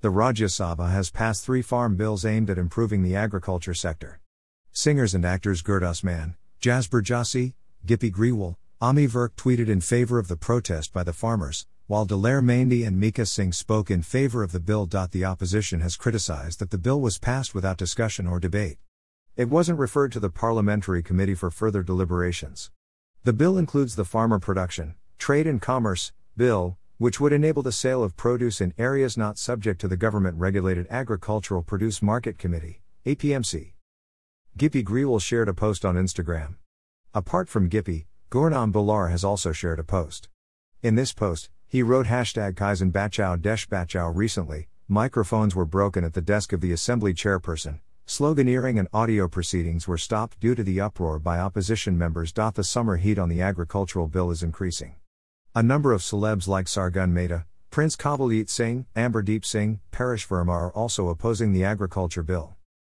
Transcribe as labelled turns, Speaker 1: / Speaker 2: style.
Speaker 1: The Rajya Sabha has passed three farm bills aimed at improving the agriculture sector. Singers and actors Gurdas Mann, Jasbir Jassi, Gippy Grewal, Ammy Virk tweeted in favor of the protest by the farmers, while Daler Mehndi and Mika Singh spoke in favor of the bill. The opposition has criticized that the bill was passed without discussion or debate. It wasn't referred to the Parliamentary Committee for further deliberations. The bill includes the Farmer Production, Trade and Commerce Bill, which would enable the sale of produce in areas not subject to the government regulated Agricultural Produce Market Committee, APMC. Gippy Grewal shared a post on Instagram. Apart from Gippy, Gurnam Bhullar has also shared a post. In this post, he wrote hashtag Kisan Bachao Desh Bachao recently, microphones were broken at the desk of the assembly chairperson, sloganeering and audio proceedings were stopped due to the uproar by opposition members. The summer heat on the agricultural bill is increasing. A number of celebs like Sargun Mehta, Prince Kanwaljit Singh, Amberdeep Singh, Parmish Verma are also opposing the agriculture bill.